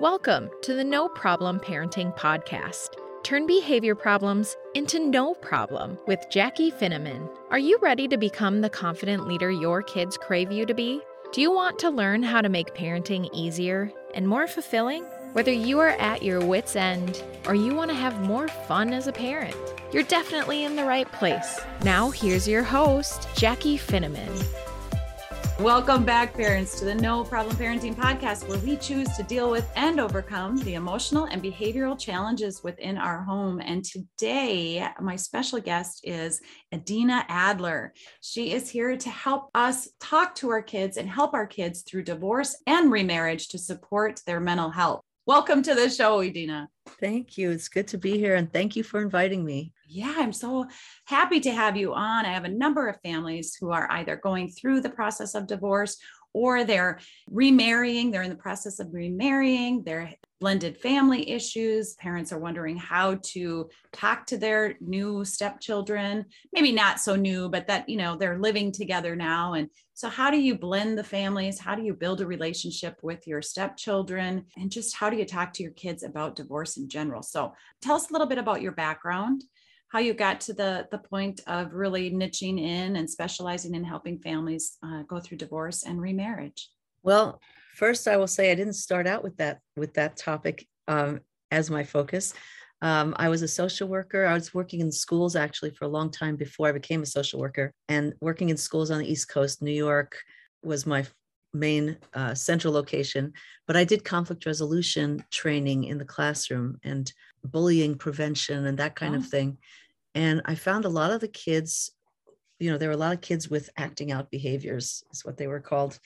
Welcome to the No Problem Parenting Podcast. Turn behavior problems into no problem with Jackie Finneman. Are you ready to become the confident leader your kids crave you to be? Do you want to learn how to make parenting easier and more fulfilling? Whether you are at your wits' end or you want to have more fun as a parent, you're definitely in the right place. Now, here's your host, Jackie Finneman. Welcome back, parents, to the No Problem Parenting Podcast, where we choose to deal with and overcome the emotional and behavioral challenges within our home. And today, my special guest is Edina Adler. She is here to help us talk to our kids and help our kids through divorce and remarriage to support their mental health. Welcome to the show, Edina. Thank you. It's good to be here. And thank you for inviting me. Yeah, I'm so happy to have you on. I have a number of families who are either going through the process of divorce or they're remarrying. They're in the process of remarrying. They're blended family issues. Parents are wondering how to talk to their new stepchildren, maybe not so new, but that, you know, they're living together now. And so, how do you blend the families? How do you build a relationship with your stepchildren? And just how do you talk to your kids about divorce in general? So, tell us a little bit about your background how you got to the the point of really niching in and specializing in helping families uh, go through divorce and remarriage? Well first i will say i didn't start out with that with that topic um, as my focus. Um, i was a social worker. I was working in schools actually for a long time before i became a social worker. And working in schools on the east coast new york was my main uh, central location but i did conflict resolution training in the classroom and bullying prevention and that kind oh. of thing and I found a lot of the kids, you know, there were a lot of kids with acting out behaviors, is what they were called,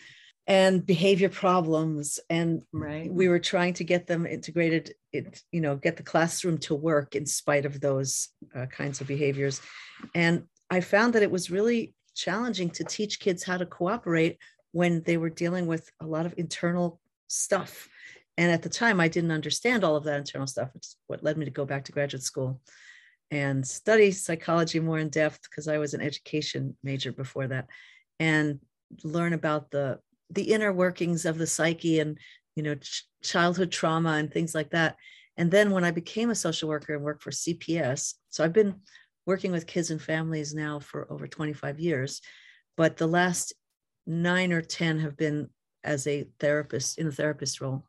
and behavior problems. And right. we were trying to get them integrated, it, you know, get the classroom to work in spite of those uh, kinds of behaviors. And I found that it was really challenging to teach kids how to cooperate when they were dealing with a lot of internal stuff. And at the time, I didn't understand all of that internal stuff, which is what led me to go back to graduate school and study psychology more in depth because I was an education major before that and learn about the the inner workings of the psyche and you know ch- childhood trauma and things like that and then when I became a social worker and worked for CPS so I've been working with kids and families now for over 25 years but the last 9 or 10 have been as a therapist in a therapist role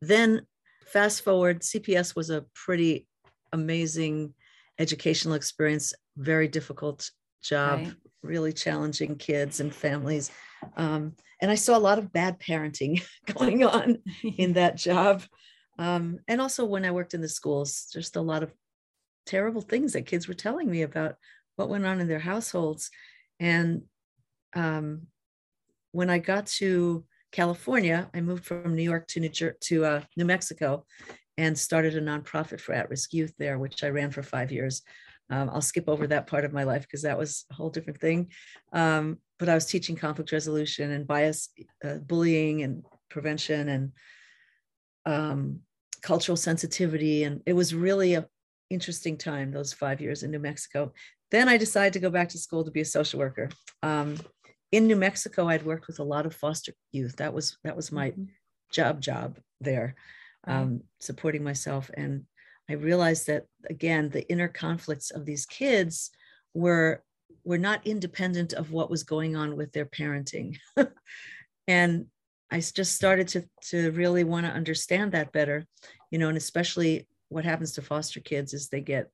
then fast forward CPS was a pretty amazing educational experience, very difficult job, right. really challenging kids and families. Um, and I saw a lot of bad parenting going on in that job. Um, and also when I worked in the schools, just a lot of terrible things that kids were telling me about what went on in their households. And um, when I got to California, I moved from New York to New, Jer- to uh, New Mexico, and started a nonprofit for at-risk youth there, which I ran for five years. Um, I'll skip over that part of my life because that was a whole different thing. Um, but I was teaching conflict resolution and bias, uh, bullying and prevention and um, cultural sensitivity. And it was really a interesting time, those five years in New Mexico. Then I decided to go back to school to be a social worker. Um, in New Mexico, I'd worked with a lot of foster youth. That was that was my mm-hmm. job job there um, supporting myself. And I realized that again, the inner conflicts of these kids were were not independent of what was going on with their parenting. and I just started to to really want to understand that better, you know, and especially what happens to foster kids is they get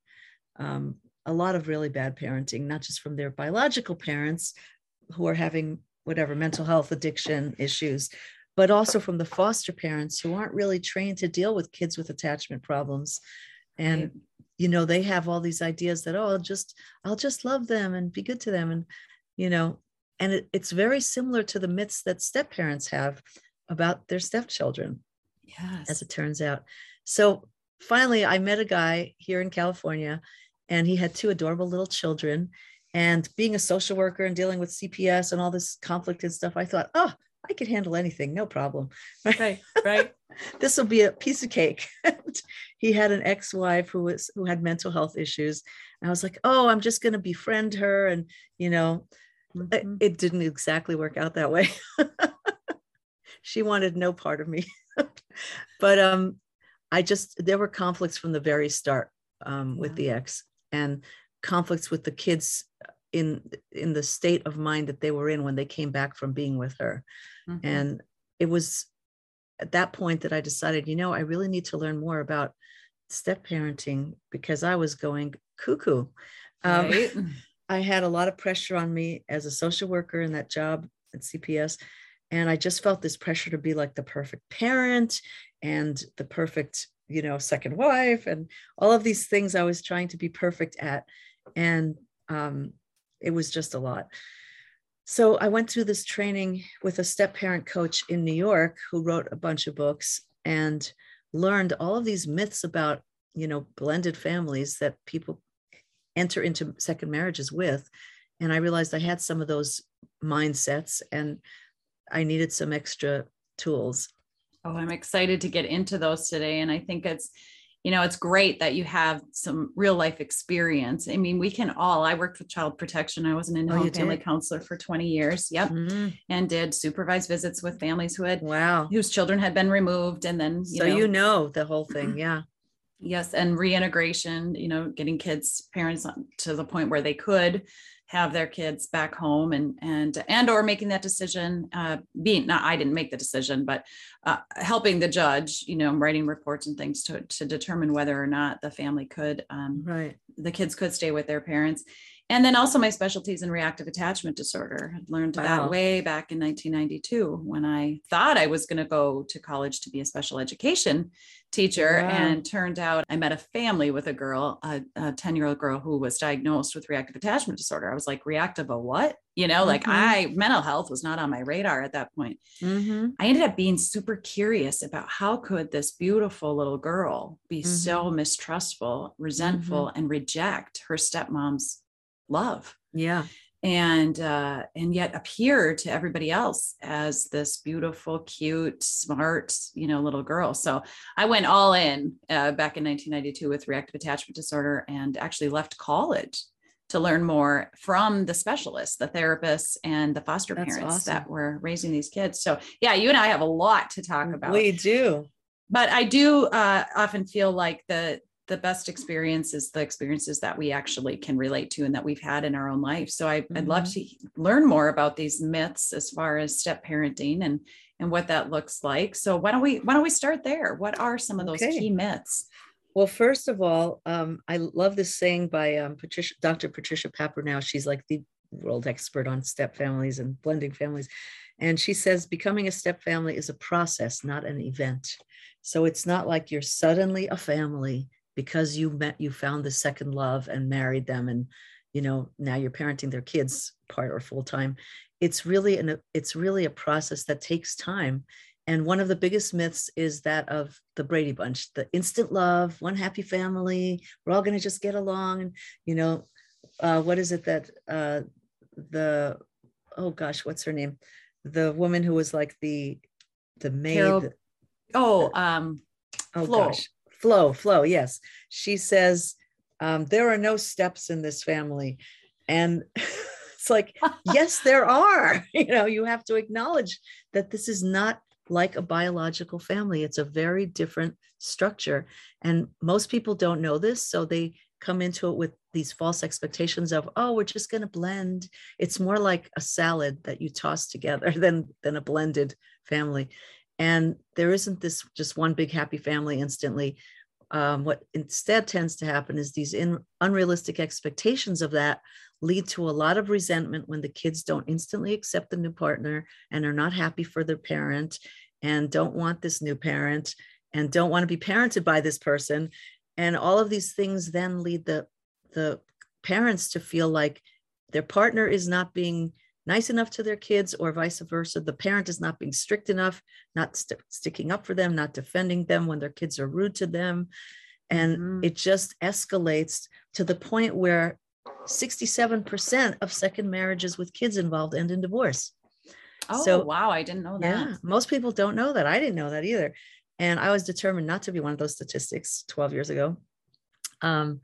um, a lot of really bad parenting, not just from their biological parents who are having whatever mental health addiction issues, but also from the foster parents who aren't really trained to deal with kids with attachment problems. And right. you know they have all these ideas that oh I'll just i'll just love them and be good to them. And you know and it, it's very similar to the myths that step parents have about their stepchildren yes. as it turns out. So finally i met a guy here in california and he had two adorable little children and being a social worker and dealing with cps and all this conflict and stuff i thought oh I could handle anything, no problem. Right, right. this will be a piece of cake. he had an ex-wife who was who had mental health issues. And I was like, oh, I'm just going to befriend her, and you know, mm-hmm. it, it didn't exactly work out that way. she wanted no part of me. but um, I just there were conflicts from the very start um, yeah. with the ex, and conflicts with the kids in in the state of mind that they were in when they came back from being with her, mm-hmm. and it was at that point that I decided, you know, I really need to learn more about step parenting because I was going cuckoo. Um, right. I had a lot of pressure on me as a social worker in that job at CPS. And I just felt this pressure to be like the perfect parent and the perfect, you know, second wife and all of these things I was trying to be perfect at. And um, it was just a lot. So I went through this training with a step parent coach in New York who wrote a bunch of books and learned all of these myths about, you know, blended families that people enter into second marriages with. And I realized I had some of those mindsets and I needed some extra tools. Oh, I'm excited to get into those today. And I think it's, you know, it's great that you have some real life experience. I mean, we can all, I worked with child protection. I was an in home oh, family did? counselor for 20 years. Yep. Mm-hmm. And did supervised visits with families who had, wow, whose children had been removed. And then, you so know, you know the whole thing. Yeah. Yes, and reintegration, you know, getting kids parents to the point where they could have their kids back home and and and or making that decision uh being not i didn't make the decision but uh, helping the judge you know writing reports and things to to determine whether or not the family could um right. the kids could stay with their parents and then also my specialties in reactive attachment disorder. I learned wow. that way back in 1992 when I thought I was going to go to college to be a special education teacher. Wow. And turned out I met a family with a girl, a 10 year old girl who was diagnosed with reactive attachment disorder. I was like, reactive a what? You know, mm-hmm. like I, mental health was not on my radar at that point. Mm-hmm. I ended up being super curious about how could this beautiful little girl be mm-hmm. so mistrustful, resentful, mm-hmm. and reject her stepmom's love. Yeah. And uh, and yet appear to everybody else as this beautiful cute smart you know little girl. So i went all in uh, back in 1992 with reactive attachment disorder and actually left college to learn more from the specialists the therapists and the foster That's parents awesome. that were raising these kids. So yeah you and i have a lot to talk about. we do. But i do uh, often feel like the the best experience is the experiences that we actually can relate to and that we've had in our own life. So I, would love mm-hmm. to learn more about these myths as far as step parenting and and what that looks like. So why don't we why don't we start there? What are some of those okay. key myths? Well, first of all, um, I love this saying by um, Patricia, Dr. Patricia Now She's like the world expert on step families and blending families. And she says becoming a step family is a process, not an event. So it's not like you're suddenly a family because you met you found the second love and married them and you know now you're parenting their kids part or full time it's really an it's really a process that takes time and one of the biggest myths is that of the Brady Bunch, the instant love, one happy family. We're all going to just get along. And, you know, uh, what is it that uh, the, oh gosh, what's her name? The woman who was like the, the maid. Carol, oh, um, oh Flo. gosh. Flo, Flo, yes. She says, um, there are no steps in this family. And it's like, yes, there are. You know, you have to acknowledge that this is not like a biological family. It's a very different structure. And most people don't know this. So they come into it with these false expectations of, oh, we're just going to blend. It's more like a salad that you toss together than, than a blended family. And there isn't this just one big happy family instantly. Um, what instead tends to happen is these in, unrealistic expectations of that lead to a lot of resentment when the kids don't instantly accept the new partner and are not happy for their parent and don't want this new parent and don't want to be parented by this person. And all of these things then lead the the parents to feel like their partner is not being nice enough to their kids or vice versa. The parent is not being strict enough, not st- sticking up for them, not defending them when their kids are rude to them. And mm-hmm. it just escalates to the point where 67% of second marriages with kids involved end in divorce. Oh, so, wow. I didn't know that. Yeah, most people don't know that. I didn't know that either. And I was determined not to be one of those statistics 12 years ago. Um,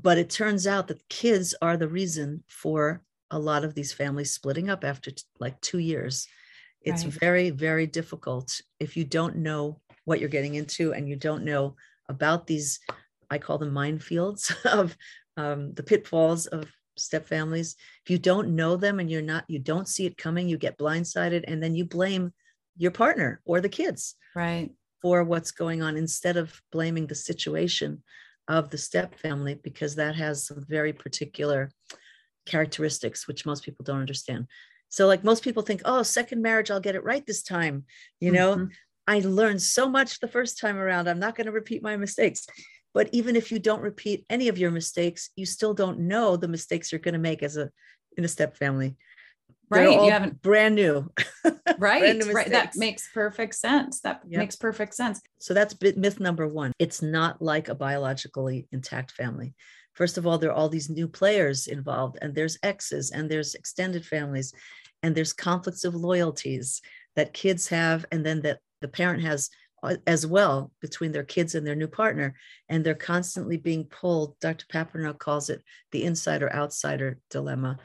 but it turns out that kids are the reason for a lot of these families splitting up after t- like two years It's Right. very, very difficult if you don't know what you're getting into and you don't know about these, I call them minefields of um, the pitfalls of step families. If you don't know them and you're not, you don't see it coming, you get blindsided and then you blame your partner or the kids Right. for what's going on instead of blaming the situation of the step family because that has some very particular characteristics which most people don't understand so like most people think oh second marriage i'll get it right this time you know Mhm. i learned so much the first time around i'm not going to repeat my mistakes but even if you don't repeat any of your mistakes you still don't know the mistakes you're going to make as a in a step family Right. You haven't brand new right. new Right. That makes perfect sense. That Yep. makes perfect sense. So that's myth number one. It's not like a biologically intact family. First of all, there are all these new players involved, and there's exes, and there's extended families, and there's conflicts of loyalties that kids have, and then that the parent has uh, as well between their kids and their new partner. And they're constantly being pulled. Dr. Papernow calls it the insider outsider dilemma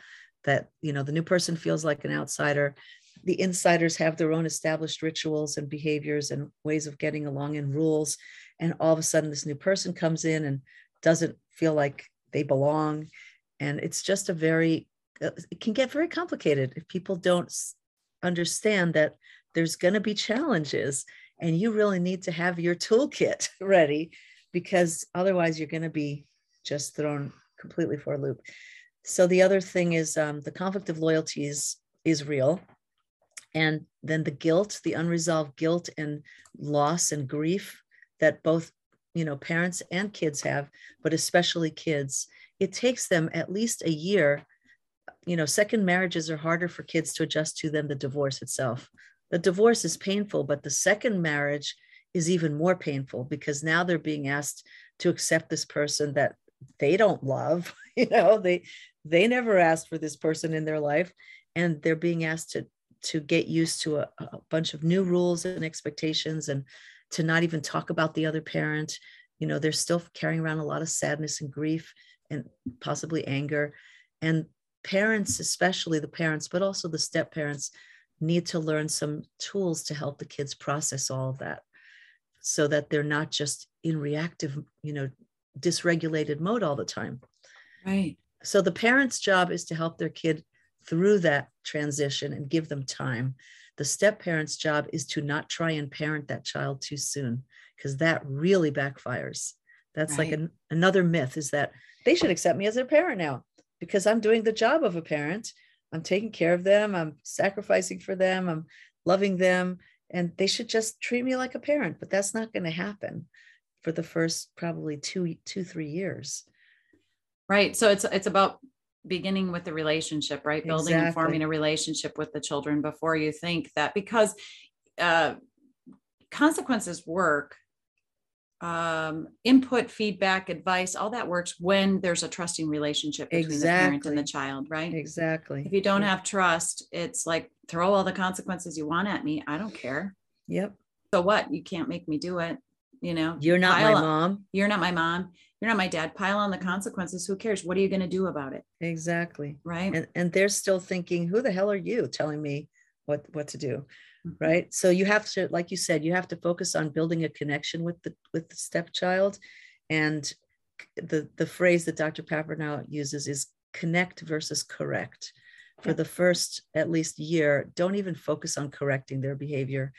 that, you know, the new person feels like an outsider the insiders have their own established rituals and behaviors and ways of getting along and rules and all of a sudden this new person comes in and doesn't feel like they belong. And it's just a very it can get very complicated if people don't understand that there's going to be challenges and you really need to have your toolkit ready because otherwise you're going to be just thrown completely for a loop. So the other thing is um, the conflict of loyalties is real. And then the guilt the unresolved guilt and loss and grief that both you know parents and kids have but especially kids. It takes them at least a year you know second marriages are harder for kids to adjust to than the divorce itself. The divorce is painful but the second marriage is even more painful because now they're being asked to accept this person that they don't love you know they they never asked for this person in their life and they're being asked to to get used to a, a bunch of new rules and expectations and to not even talk about the other parent you know they're still carrying around a lot of sadness and grief and possibly anger and parents especially the parents but also the step parents need to learn some tools to help the kids process all of that so that they're not just in reactive you know dysregulated mode all the time Right. so the parent's job is to help their kid through that transition and give them time. The step parent's job is to not try and parent that child too soon because that really backfires. That's like an, another myth is that they should accept me as their parent now because I'm doing the job of a parent. I'm taking care of them, I'm sacrificing for them, I'm loving them, and they should just treat me like a parent. But that's not going to happen for the first probably two, two, three years. Right. So it's it's about beginning with the relationship, right? Building and forming a relationship with the children before you think that because uh consequences work um input feedback advice all that works when there's a trusting relationship between the parent and the child right? Exactly. if you don't have trust it's like throw all the consequences you want at me i don't care. Yep. so what? You can't make me do it you know? You're not my Pile on- mom. you're not my mom you're not my dad pile on the consequences who cares what are you going to do about it Exactly. right And and they're still thinking, who the hell are you telling me what what to do? Mhm. Right. So you have to, like you said, you have to focus on building a connection with the with the stepchild. And the the phrase that Dr. Papernow uses is connect versus correct. For Yeah. the first at least year, don't even focus on correcting their behavior.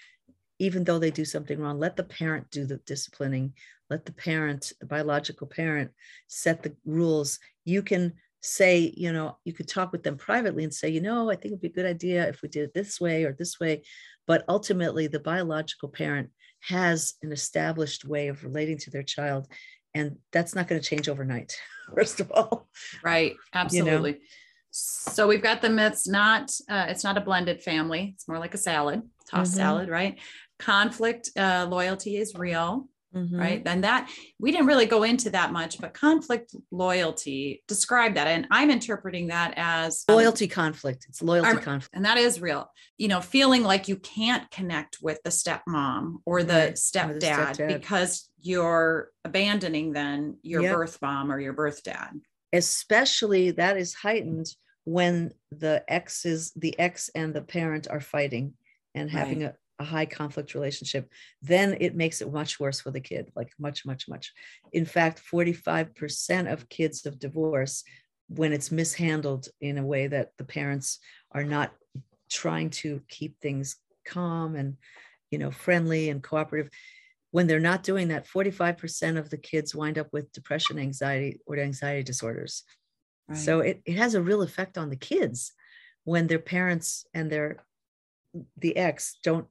Even though they do something wrong, let the parent do the disciplining. Let the parent, the biological parent, set the rules. You can say, you know, you could talk with them privately and say, you know, I think it'd be a good idea if we did it this way or this way. But ultimately, the biological parent has an established way of relating to their child. And that's not going to change overnight, first of all. Right. Absolutely. So we've got the myths, not, uh, it's not a blended family. It's more like a salad, tossed Mhm. salad, right? Conflict, uh, loyalty is real, Mhm. right? And that, we didn't really go into that much, but conflict loyalty, describe that. And I'm interpreting that as um, Loyalty conflict. It's loyalty I'm- conflict. and that is real. You know, feeling like you can't connect with the stepmom or the Right, or the stepdad stepdad. because you're abandoning then your Yep. birth mom or your birth dad. especially that is heightened when the exes the ex and the parent are fighting and having a, a high conflict relationship, then it makes it much worse for the kid, like much, much, much. In fact, 45% of kids of divorce, when it's mishandled in a way that the parents are not trying to keep things calm and you know friendly and cooperative when they're not doing that 45% of the kids wind up with depression anxiety or anxiety disorders right. so it, it has a real effect on the kids when their parents and their the ex don't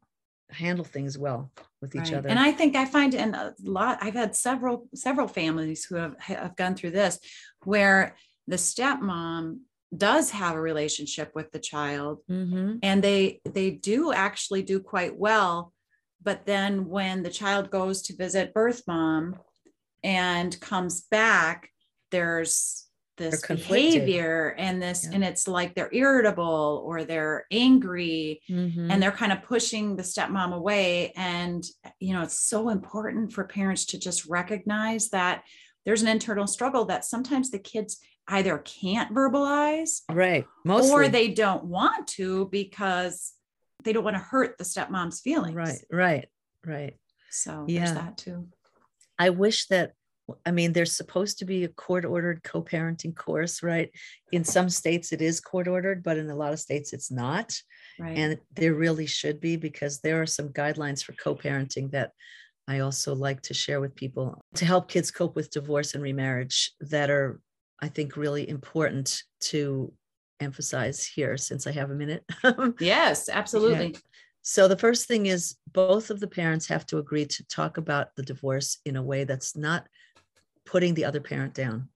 handle things well with each right. other and i think i find in a lot i've had several several families who have, have gone through this where the stepmom does have a relationship with the child mm-hmm. and they they do actually do quite well but then when the child goes to visit birth mom and comes back there's this behavior and this yeah. and it's like they're irritable or they're angry mm-hmm. and they're kind of pushing the stepmom away and you know it's so important for parents to just recognize that there's an internal struggle that sometimes the kids either can't verbalize right Mostly. or they don't want to because they don't want to hurt the stepmom's feelings right right right so yeah. there's that too i wish that i mean there's supposed to be a court ordered co-parenting course right in some states it is court ordered but in a lot of states it's not right. and there really should be because there are some guidelines for co-parenting that I also like to share with people to help kids cope with divorce and remarriage that are I think, really important to emphasize here since I have a minute. yes, absolutely. Yeah. So the first thing is both of the parents have to agree to talk about the divorce in a way that's not putting the other parent down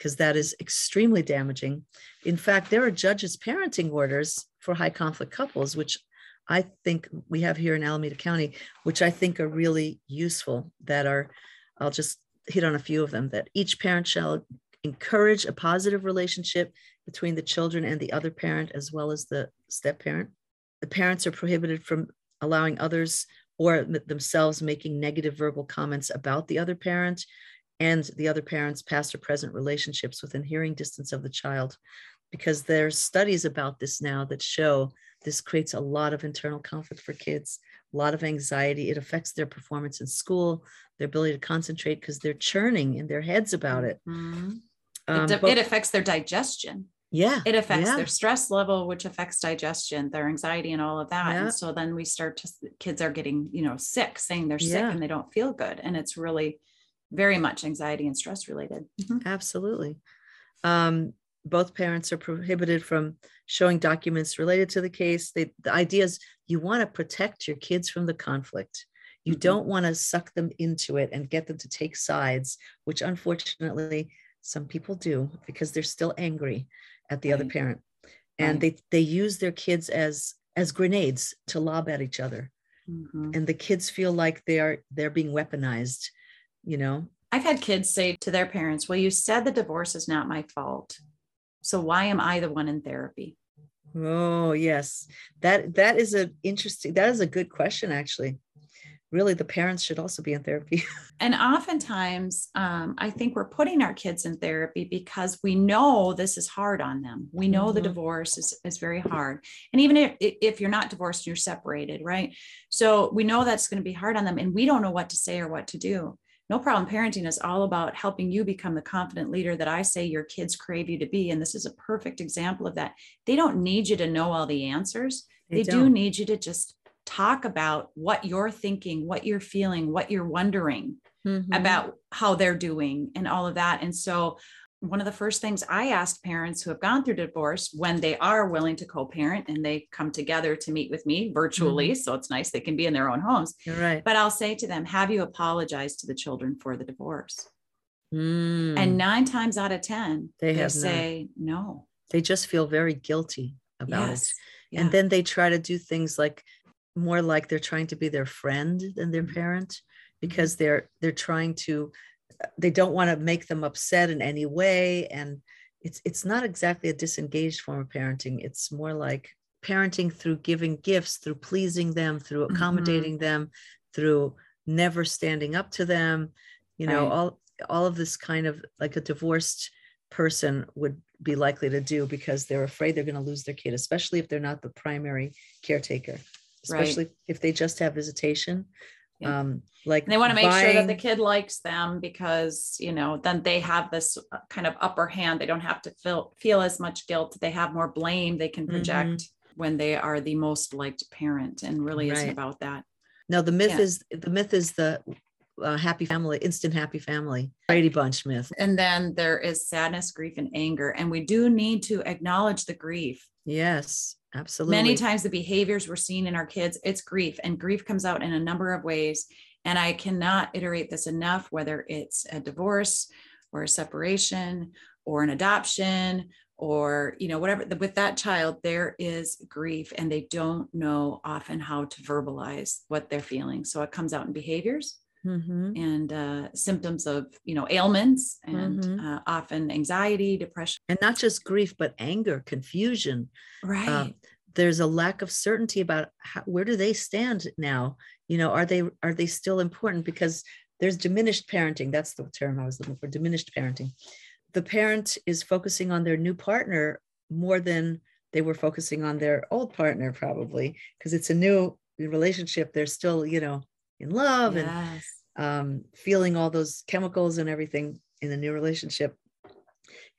because that is extremely damaging. In fact, there are judges' parenting orders for high conflict couples, which I think we have here in Alameda County, which I think are really useful. That are, I'll just hit on a few of them. That each parent shall encourage a positive relationship between the children and the other parent as well as the step parent. The parents are prohibited from allowing others or themselves making negative verbal comments about the other parent and the other parent's past or present relationships within hearing distance of the child because there's studies about this now that show this creates a lot of internal conflict for kids a lot of anxiety it affects their performance in school their ability to concentrate because they're churning in their heads about it mm-hmm. Um, it, but, it, affects their digestion. Yeah. It affects yeah. their stress level, which affects digestion, their anxiety, and all of that. Yeah. And so then we start to, kids are getting, you know, sick, saying they're yeah. sick and they don't feel good. And it's really very much anxiety and stress related. Mm-hmm. Absolutely. Um, both parents are prohibited from showing documents related to the case. They, the idea is you want to protect your kids from the conflict. You mm-hmm. don't want to suck them into it and get them to take sides, which unfortunately some people do because they're still angry at the right. other parent. And right. they, they use their kids as as grenades to lob at each other. Mm-hmm. And the kids feel like they are they're being weaponized, you know. I've had kids say to their parents, Well, you said the divorce is not my fault. So why am I the one in therapy? Oh, yes. That that is an interesting, that is a good question, actually really the parents should also be in therapy. and oftentimes, um, I think we're putting our kids in therapy because we know this is hard on them. We know mm-hmm. the divorce is, is very hard. And even if, if you're not divorced, you're separated, right? So we know that's going to be hard on them and we don't know what to say or what to do. No problem parenting is all about helping you become the confident leader that I say your kids crave you to be. And this is a perfect example of that. They don't need you to know all the answers. They, they do need you to just talk about what you're thinking, what you're feeling, what you're wondering mm-hmm. about how they're doing and all of that. And so one of the first things I ask parents who have gone through divorce when they are willing to co-parent and they come together to meet with me virtually. Mm-hmm. So it's nice they can be in their own homes. You're right. But I'll say to them, have you apologized to the children for the divorce? Mm. And nine times out of 10, they, they say no. They just feel very guilty about yes. it. Yeah. And then they try to do things like more like they're trying to be their friend than their mm-hmm. parent because they're they're trying to they don't want to make them upset in any way and it's it's not exactly a disengaged form of parenting it's more like parenting through giving gifts through pleasing them through mm-hmm. accommodating mm-hmm. them through never standing up to them you know right. all all of this kind of like a divorced person would be likely to do because they're afraid they're going to lose their kid especially if they're not the primary caretaker especially right. if they just have visitation. Yeah. Um, like and they want to make buying... sure that the kid likes them because you know then they have this uh, kind of upper hand. They don't have to feel feel as much guilt. They have more blame they can project mm-hmm. when they are the most liked parent, and really right. isn't about that. No, the myth yeah. is the myth is the uh, happy family, instant happy family, Brady Bunch myth. And then there is sadness, grief, and anger. And we do need to acknowledge the grief. Yes, absolutely. Many times the behaviors we're seeing in our kids, it's grief, and grief comes out in a number of ways. And I cannot iterate this enough, whether it's a divorce or a separation or an adoption or you know whatever with that child there is grief and they don't know often how to verbalize what they're feeling so it comes out in behaviors mm-hmm. and uh, symptoms of you know ailments and mm-hmm. uh, often anxiety depression. And not just grief but anger confusion. Uh, right. uh, there's a lack of certainty about how, where do they stand now? You know are they are they still important? Because there's diminished parenting that's the term i was looking for diminished parenting. The parent is focusing on their new partner more than they were focusing on their old partner probably because it's a new relationship they're still you know in love yes. and um, feeling all those chemicals and everything in the new relationship.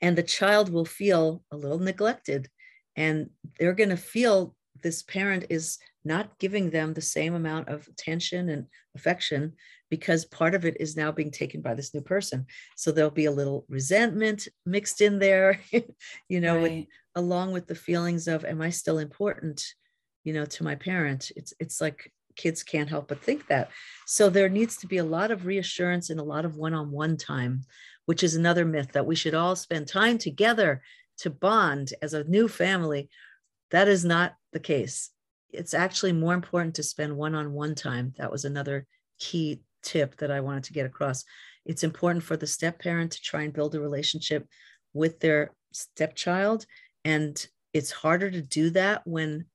And the child will feel a little neglected and they're going to feel this parent is not giving them the same amount of attention and affection because part of it is now being taken by this new person. So there'll be a little resentment mixed in there, you know, right. with, along with the feelings of, am I still important, you know, to my parent? It's, it's like kids can't help but think that. So there needs to be a lot of reassurance and a lot of one on one time, which is another myth that we should all spend time together to bond as a new family. That is not the case. It's actually more important to spend one on one time. That was another key tip that I wanted to get across. It's important for the step parent to try and build a relationship with their stepchild. And it's harder to do that when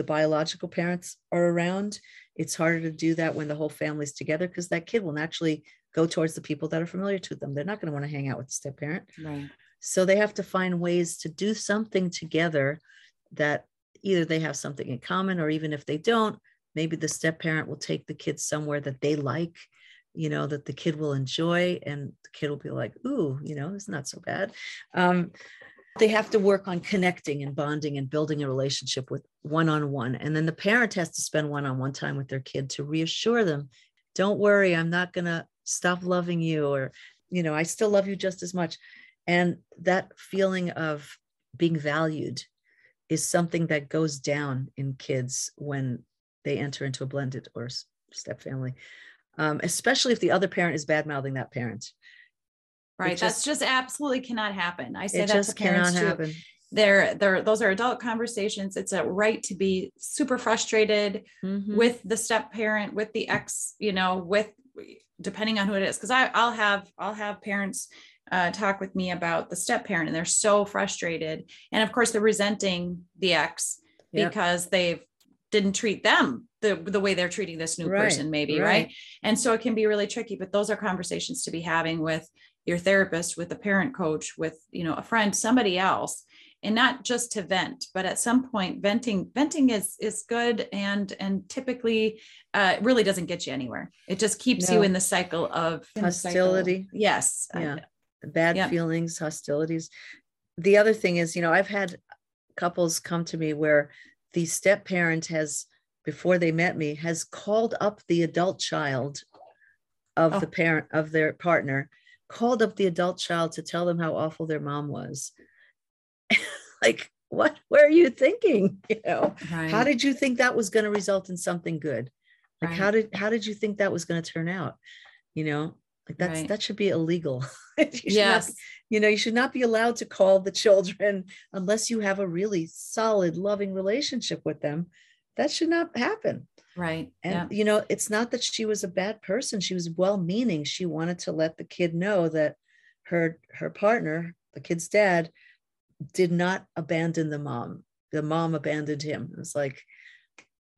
the biological parents are around it's harder to do that when the whole family's together because that kid will naturally go towards the people that are familiar to them. They're not going to want to hang out with the step parent. Right. So they have to find ways to do something together that either they have something in common or even if they don't, maybe the step parent will take the kids somewhere that they like, you know, that the kid will enjoy and the kid will be like, ooh, you know, it's not so bad. Um, they have to work on connecting and bonding and building a relationship with one on one. And then the parent has to spend one on one time with their kid to reassure them don't worry, I'm not going to stop loving you, or, you know, I still love you just as much. And that feeling of being valued is something that goes down in kids when they enter into a blended or step family, um, especially if the other parent is bad mouthing that parent. Right. Just, That's just absolutely cannot happen. I say that to parents too. Happen. They're, they're, those are adult conversations. It's a right to be super frustrated mm-hmm. with the step parent, with the ex, you know, with depending on who it is. Cause I, I'll have, I'll have parents uh, talk with me about the step parent and they're so frustrated. And of course they're resenting the ex yep. because they've didn't treat them the, the way they're treating this new right, person maybe right. right. and so it can be really tricky but those are conversations to be having with your therapist with a parent coach with you know a friend somebody else and not just to vent but at some point venting venting is is good and and typically uh really doesn't get you anywhere it just keeps no. you in the cycle of hostility cycle. yes yeah bad yeah. feelings hostilities the other thing is you know i've had couples come to me where the step parent has before they met me has called up the adult child of oh. the parent of their partner called up the adult child to tell them how awful their mom was. like, what were you thinking? You know, right. how did you think that was going to result in something good? Like, right. how did how did you think that was going to turn out? You know, like that's right. that should be illegal. yes. Not, you know, you should not be allowed to call the children unless you have a really solid, loving relationship with them. That should not happen. Right. And, yeah. you know, it's not that she was a bad person. She was well meaning. She wanted to let the kid know that her her partner, the kid's dad, did not abandon the mom. The mom abandoned him. It was like,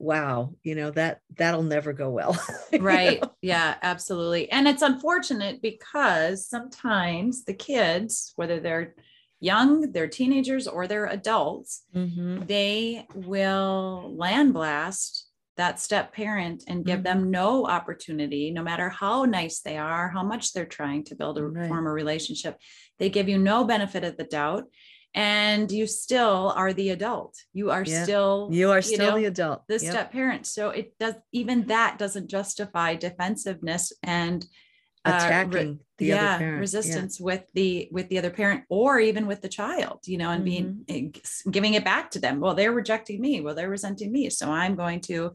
wow, you know, that that'll never go well. right. Know? Yeah, absolutely. And it's unfortunate because sometimes the kids, whether they're young, they're teenagers or they're adults, mm-hmm. they will land blast that step parent and give mm-hmm. them no opportunity, no matter how nice they are, how much they're trying to build a right. form a relationship. They give you no benefit of the doubt. And you still are the adult. You are yeah. still you are still you know, the adult. The yep. step parent. So it does even that doesn't justify defensiveness and attacking uh, the yeah, other parent. resistance yeah. with the with the other parent or even with the child you know and mm-hmm. being eh, giving it back to them well they're rejecting me well they're resenting me so i'm going to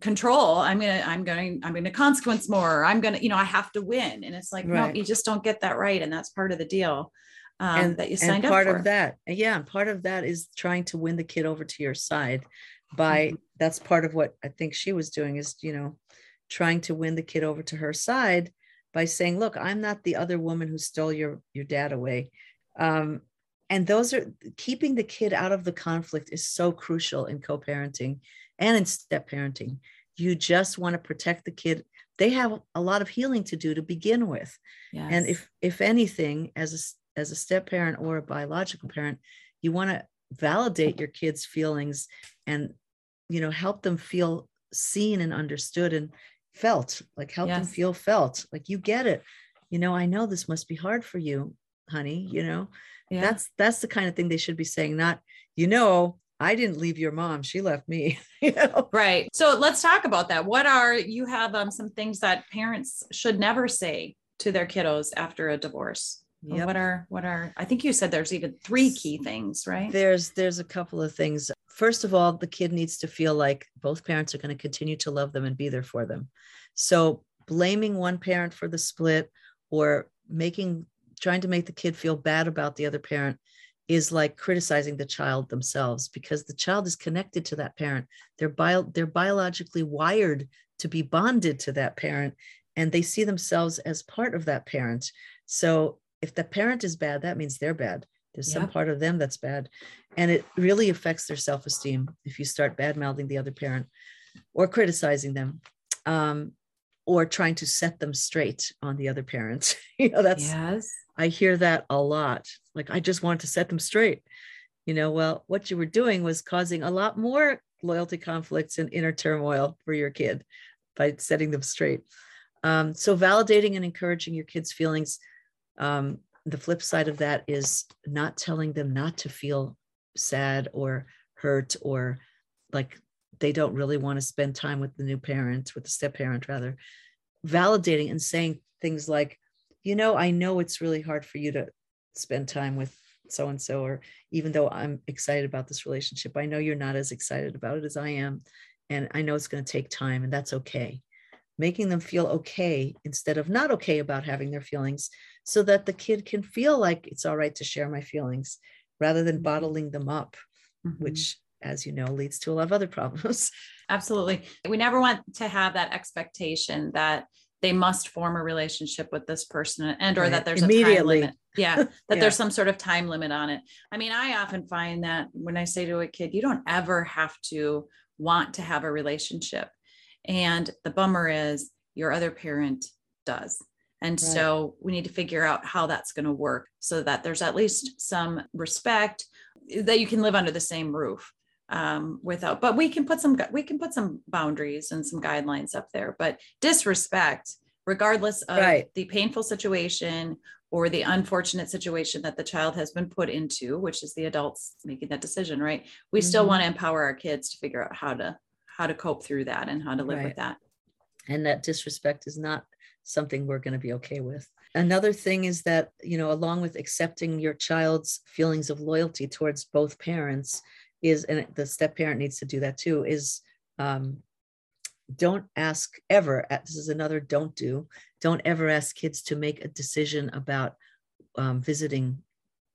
control i'm gonna i'm going i'm gonna consequence more i'm gonna you know i have to win and it's like right. no you just don't get that right and that's part of the deal um, and, that you signed up for. part of that yeah and part of that is trying to win the kid over to your side by mm-hmm. that's part of what i think she was doing is you know trying to win the kid over to her side by saying, look, I'm not the other woman who stole your, your dad away. Um, and those are keeping the kid out of the conflict is so crucial in co-parenting and in step parenting. You just want to protect the kid. They have a lot of healing to do to begin with. Yes. And if if anything, as a as a step parent or a biological parent, you want to validate your kids' feelings and you know help them feel seen and understood and felt like help yes. them feel felt like you get it. You know i know this must be hard for you honey you know? Yeah. that's that's the kind of thing they should be saying not you know i didn't leave your mom. She left me. You know? Right. So let's talk about that. What are you have um, some things that parents should never say to their kiddos after a divorce? Yep. what are what are i think you said there's even three key things right? there's there's a couple of things first of all, the kid needs to feel like both parents are going to continue to love them and be there for them. So blaming one parent for the split or making trying to make the kid feel bad about the other parent is like criticizing the child themselves because the child is connected to that parent. They're bio, they're biologically wired to be bonded to that parent and they see themselves as part of that parent. So if the parent is bad, that means they're bad. There's some part of them that's bad. And it really affects their self esteem if you start bad mouthing the other parent or criticizing them um, or trying to set them straight on the other parent. you know, that's, yes. I hear that a lot. Like, I just want to set them straight. You know, well, what you were doing was causing a lot more loyalty conflicts and inner turmoil for your kid by setting them straight. Um, so, validating and encouraging your kids' feelings um, the flip side of that is not telling them not to feel sad or hurt or like they don't really want to spend time with the new parent, with the step parent rather. Validating and saying things like, you know, I know it's really hard for you to spend time with so and so, or even though I'm excited about this relationship, I know you're not as excited about it as I am. And I know it's going to take time, and that's okay. Making them feel okay instead of not okay about having their feelings so that the kid can feel like it's all right to share my feelings rather than mm-hmm. bottling them up, mm-hmm. which, as you know, leads to a lot of other problems. Absolutely. We never want to have that expectation that they must form a relationship with this person and or right. that there's a time limit. Yeah, that yeah. there's some sort of time limit on it. I mean, I often find that when I say to a kid, you don't ever have to want to have a relationship. And the bummer is your other parent does. And right. so we need to figure out how that's going to work so that there's at least some respect that you can live under the same roof um, without, but we can put some, we can put some boundaries and some guidelines up there, but disrespect, regardless of right. the painful situation or the unfortunate situation that the child has been put into, which is the adults making that decision, right? We mm-hmm. still want to empower our kids to figure out how to, how to cope through that and how to live right. with that. And that disrespect is not something we're going to be okay with. Another thing is that, you know, along with accepting your child's feelings of loyalty towards both parents, is, and the step parent needs to do that too, is um, don't ask ever, this is another don't do, don't ever ask kids to make a decision about um, visiting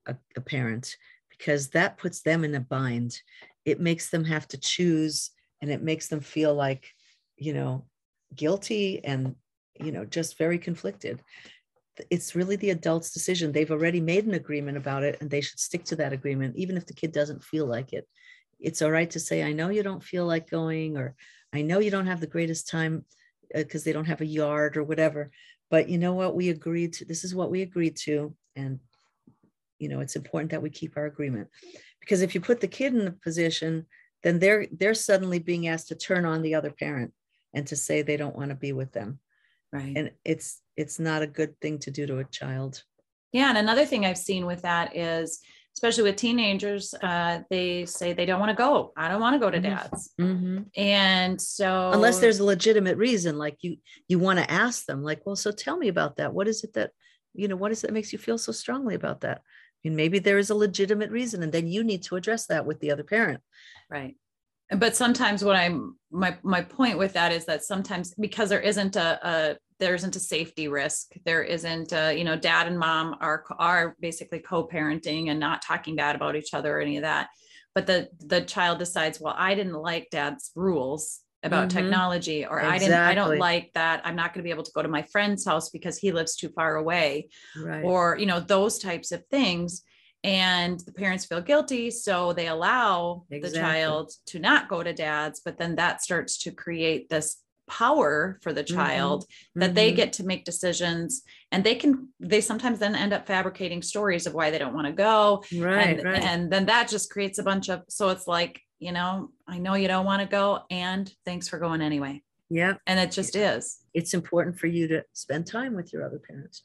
a, a parent because that puts them in a bind. It makes them have to choose and it makes them feel like, you know, guilty and you know just very conflicted. It's really the adult's decision. They've already made an agreement about it and they should stick to that agreement even if the kid doesn't feel like it. It's all right to say i know you don't feel like going or i know you don't have the greatest time because uh, they don't have a yard or whatever. But you know what? We agreed to this is what we agreed to and you know it's important that we keep our agreement. Because if you put the kid in the position then they're they're suddenly being asked to turn on the other parent and to say they don't want to be with them right. And it's it's not a good thing to do to a child. Yeah and another thing i've seen with that is especially with teenagers uh, they say they don't want to go. I don't want to go to Mhm. dad's. Mm-hmm. and so unless there's a legitimate reason like you you want to ask them like well so tell me about that. What is it that you know what is it that makes you feel so strongly about that? And maybe there is a legitimate reason and then you need to address that with the other parent. Right but sometimes what i'm my my point with that is that sometimes because there isn't a, a there isn't a safety risk there isn't a, you know dad and mom are are basically co-parenting and not talking bad about each other or any of that. But the the child decides well i didn't like dad's rules about Mhm. technology or i didn't i don't like that. I'm not going to be able to go to my friend's house because he lives too far away. Right. Or you know those types of things and the parents feel guilty so they allow Exactly. the child to not go to dad's but then that starts to create this power for the Mhm. child that they Mhm. get to make decisions and they can they sometimes then end up fabricating stories of why they don't want to go right and, right and then that just creates a bunch of so it's like you know i know you don't want to go and thanks for going anyway yeah and it just is it's important for you to spend time with your other parents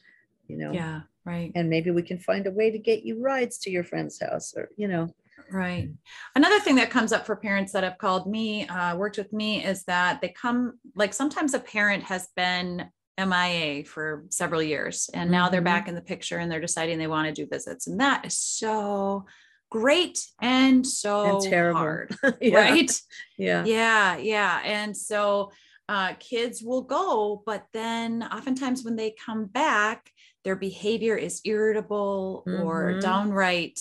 you know yeah right and maybe we can find a way to get you rides to your friend's house or you know Right. Another thing that comes up for parents that have called me, uh, worked with me, is that they come like sometimes a parent has been MIA for several years and now they're Mhm. back in the picture and they're deciding they want to do visits. And that is so great and so and terrible hard. yeah. Right. yeah Yeah. Yeah. And so uh, kids will go, but then oftentimes when they come back, their behavior is irritable or Mhm. downright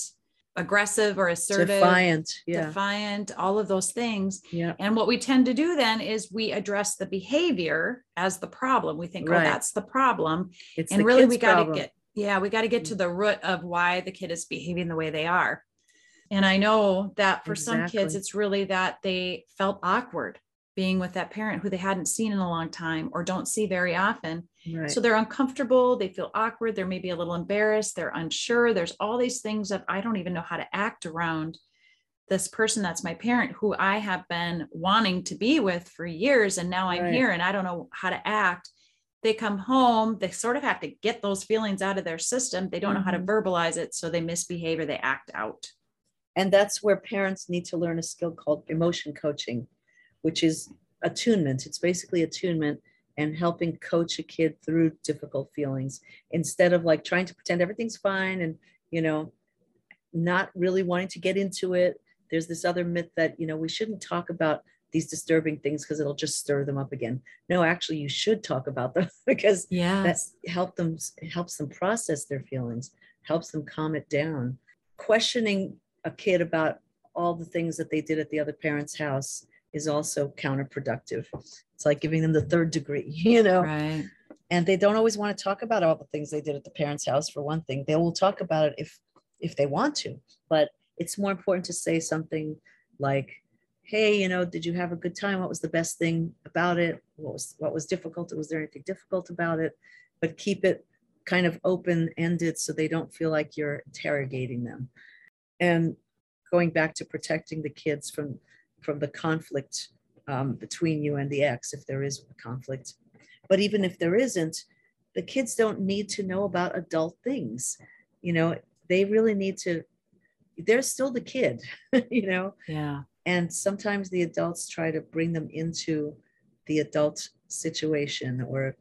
aggressive or assertive defiant yeah defiant, all of those things. yeah And what we tend to do then is we address the behavior as the problem. We think, Right. oh, that's the problem. it's and really, we got to get, yeah, we got to get to the root of why the kid is behaving the way they are. And I know that for some kids, it's really that they felt awkward being with that parent who they hadn't seen in a long time or don't see very often. right So they're uncomfortable, they feel awkward, they're maybe a little embarrassed, they're unsure. There's all these things that I don't even know how to act around this person that's my parent who I have been wanting to be with for years. And now I'm Right. here and I don't know how to act. They come home, they sort of have to get those feelings out of their system. They don't know how to Mhm. verbalize it. So they misbehave or they act out. and that's where parents need to learn a skill called emotion coaching which is attunement. It's basically attunement and helping coach a kid through difficult feelings instead of like trying to pretend everything's fine and you know not really wanting to get into it. There's this other myth that you know we shouldn't talk about these disturbing things because it'll just stir them up again. No actually you should talk about them because Yeah. that help them helps them process their feelings helps them calm it down. Questioning a kid about all the things that they did at the other parent's house is also counterproductive. It's like giving them the third degree you know? Right. and they don't always want to talk about all the things they did at the parents house for one thing. They will talk about it if if they want to. But it's more important to say something like hey you know did you have a good time? What was the best thing about it? What was what was difficult? Was there anything difficult about it? But keep it kind of open ended so they don't feel like you're interrogating them. And going back to protecting the kids from from the conflict um, between you and the ex if there is a conflict. But even if there isn't the kids don't need to know about adult things. You know they really need to they're still the kid you know? Yeah. and sometimes the adults try to bring them into the adult situation or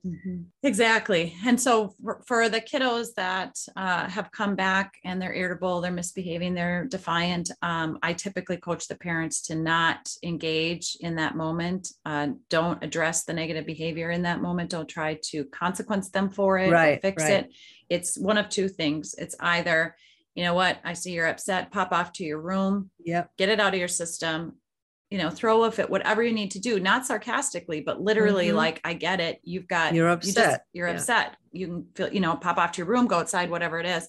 Exactly. And so for, for the kiddos that uh, have come back and they're irritable, they're misbehaving, they're defiant, um, I typically coach the parents to not engage in that moment. Uh, don't address the negative behavior in that moment. Don't try to consequence them for it or Right, fix right. it. It's one of two things. It's either, you know what, I see you're upset, pop off to your room, yep get it out of your system you know throw a fit whatever you need to do not sarcastically but literally Mhm. like i get it you've got You're you just- upset. you're Yeah. upset you can feel you know pop off to your room go outside whatever it is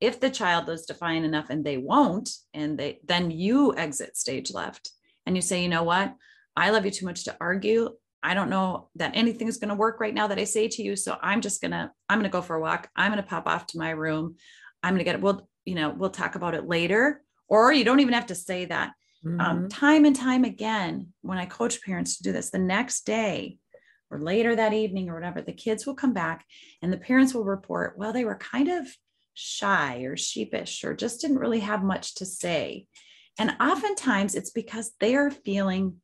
if the child is defiant enough and they won't and they then you exit stage left and you say you know what i love you too much to argue i don't know that anything is going to work right now that i say to you so i'm just going to i'm going to go for a walk i'm going to pop off to my room i'm going to get it we'll you know we'll talk about it later or you don't even have to say that Um, Mhm. time and time again, when I coach parents to do this, the next day or later that evening or whatever, the kids will come back and the parents will report, well, they were kind of shy or sheepish or just didn't really have much to say. And oftentimes it's because they're feeling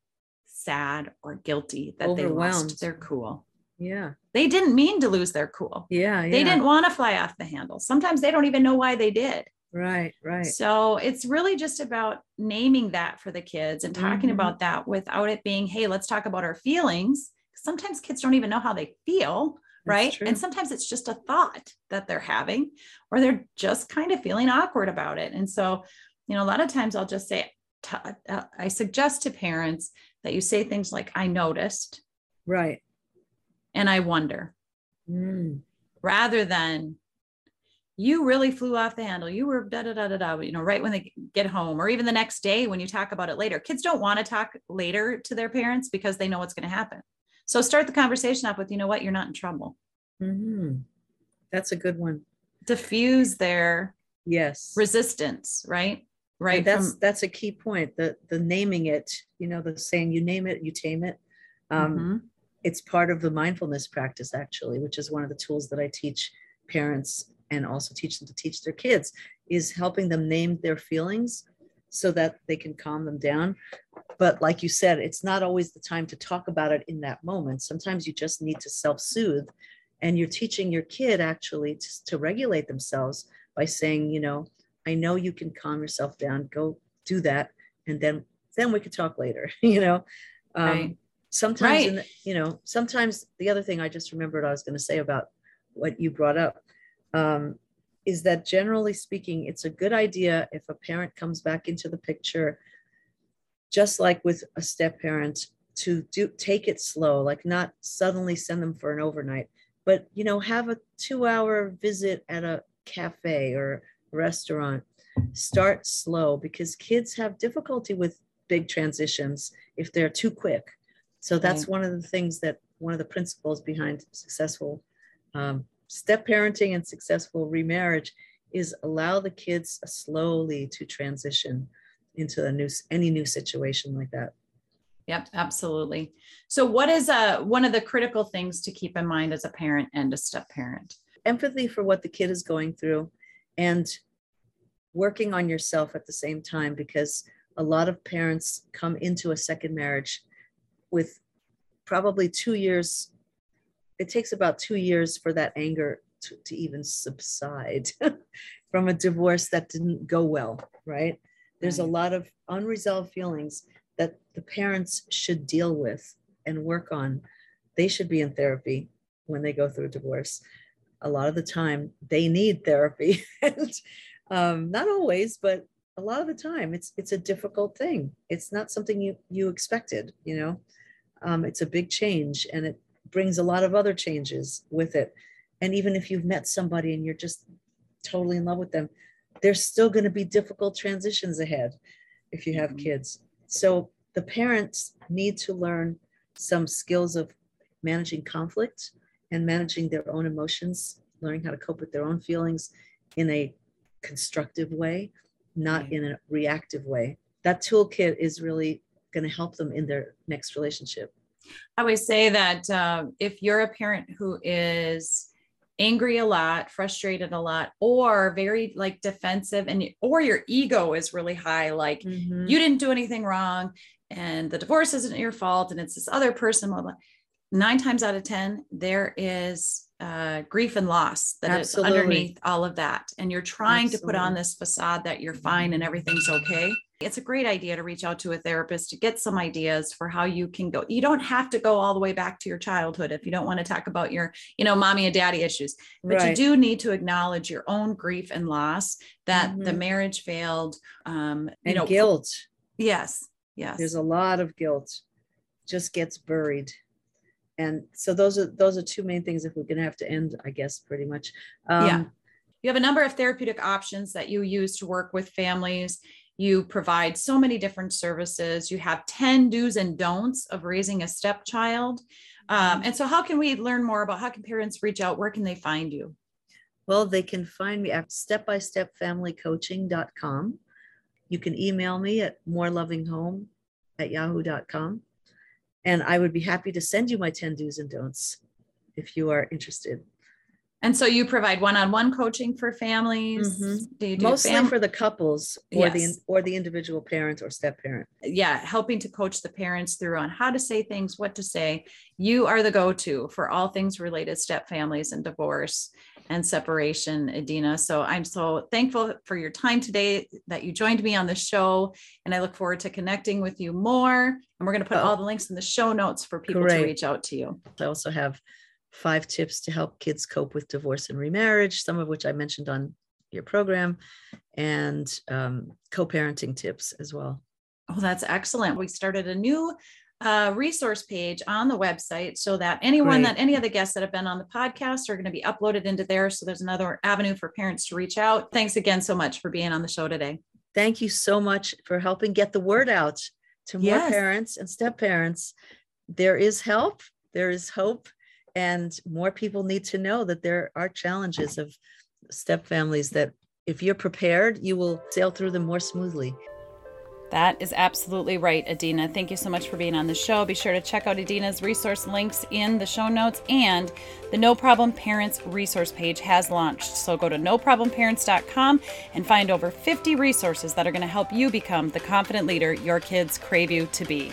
sad or guilty that they lost their cool. yeah. They didn't mean to lose their cool. Yeah. yeah. They didn't want to fly off the handle. Sometimes they don't even know why they did. Right. Right. So it's really just about naming that for the kids and talking Mhm. about that without it being, hey, let's talk about our feelings. Sometimes kids don't even know how they feel, That's right? true. And sometimes it's just a thought that they're having, or they're just kind of feeling awkward about it. And so, you know, a lot of times I'll just say, t- uh, I suggest to parents that you say things like, I noticed Right. and I wonder, Mm. rather than you really flew off the handle. You were da da da da da, you know, right when they get home, or even the next day when you talk about it later. Kids don't want to talk later to their parents because they know what's going to happen. So start the conversation off with, you know what, you're not in trouble. Mhm. That's a good one. Diffuse their Yes. resistance, right? Right. And that's from- that's a key point. The the naming it, you know, the saying you name it, you tame it. Um, Mhm. It's part of the mindfulness practice, actually, which is one of the tools that I teach parents and also teach them to teach their kids, is helping them name their feelings so that they can calm them down. But like you said, it's not always the time to talk about it in that moment. Sometimes you just need to self-soothe. And you're teaching your kid actually to, to regulate themselves by saying, you know, I know you can calm yourself down. Go do that, and then then we could talk later. You know, um, Right. sometimes Right. the- you know sometimes the other thing I just remembered I was going to say about what you brought up um, is that generally speaking, it's a good idea if a parent comes back into the picture, just like with a step parent, to do take it slow, like not suddenly send them for an overnight, but you know have a two-hour visit at a cafe or restaurant start slow because kids have difficulty with big transitions if they're too quick so that's Right. one of the things that one of the principles behind successful um, step parenting and successful remarriage is allow the kids slowly to transition into a new any new situation like that Yep, absolutely. So, what is uh, one of the critical things to keep in mind as a parent and a step parent? empathy for what the kid is going through and working on yourself at the same time because a lot of parents come into a second marriage with probably two years it takes about two years for that anger to, to even subside from a divorce that didn't go well right? There's a lot of unresolved feelings that the parents should deal with and work on. They should be in therapy when they go through a divorce. A lot of the time they need therapy. And um, not always but a lot of the time it's it's a difficult thing. It's not something you you expected you know? Um, it's a big change and it brings a lot of other changes with it and even if you've met somebody and you're just totally in love with them there's still going to be difficult transitions ahead if you have Mhm. kids so the parents need to learn some skills of managing conflict and managing their own emotions, learning how to cope with their own feelings in a constructive way, not Right. in a reactive way. That toolkit is really going to help them in their next relationship. I always say that uh, if you're a parent who is angry a lot, frustrated a lot, or very like defensive, and or your ego is really high, like Mm-hmm. you didn't do anything wrong, and the divorce isn't your fault, and it's this other person. Blah, blah. Nine times out of ten, there is uh, grief and loss that is Absolutely. underneath all of that, and you're trying to put on this facade that you're fine and everything's okay. It's a great idea to reach out to a therapist to get some ideas for how you can go. You don't have to go all the way back to your childhood if you don't want to talk about your, you know, mommy and daddy issues but you do need to acknowledge your own grief and loss that the Mhm. marriage failed um you and know guilt. yes yes There's a lot of guilt, just gets buried. And so those are those are two main things if we're going to have to end, I guess, pretty much. Um, Yeah. you have a number of therapeutic options that you use to work with families you provide so many different services you have 10 do's and don'ts of raising a stepchild um, and so how can we learn more about how can parents reach out where can they find you Well, they can find me at stepbystepfamilycoaching.com. you can email me at morelovinghome at yahoo.com. And I would be happy to send you my 10 do's and don'ts if you are interested. And so you provide one-on-one coaching for families. Mhm. Do you do Mostly fam- for the couples or the or the individual parent or step parent. yeah, helping to coach the parents through on how to say things, what to say. You are the go-to for all things related step families and divorce and separation, Edina. So I'm so thankful for your time today that you joined me on the show. And I look forward to connecting with you more. And we're going to put Oh. all the links in the show notes for people to reach out to you. I also have five tips to help kids cope with divorce and remarriage, some of which I mentioned on your program, and um, co-parenting tips as well. Oh, that's excellent. We started a new uh, resource page on the website so that anyone Great. that any of the guests that have been on the podcast are going to be uploaded into there. So there's another avenue for parents to reach out. Thanks again so much for being on the show today. Thank you so much for helping get the word out to more Yes. parents and step parents. There is help, there is hope, and more people need to know that there are challenges of step families that if you're prepared, you will sail through them more smoothly. That is absolutely right, Edina. Thank you so much for being on the show. Be sure to check out Edina's resource links in the show notes and the No Problem Parents resource page has launched. So go to noproblemparents.com and find over 50 resources that are going to help you become the confident leader your kids crave you to be.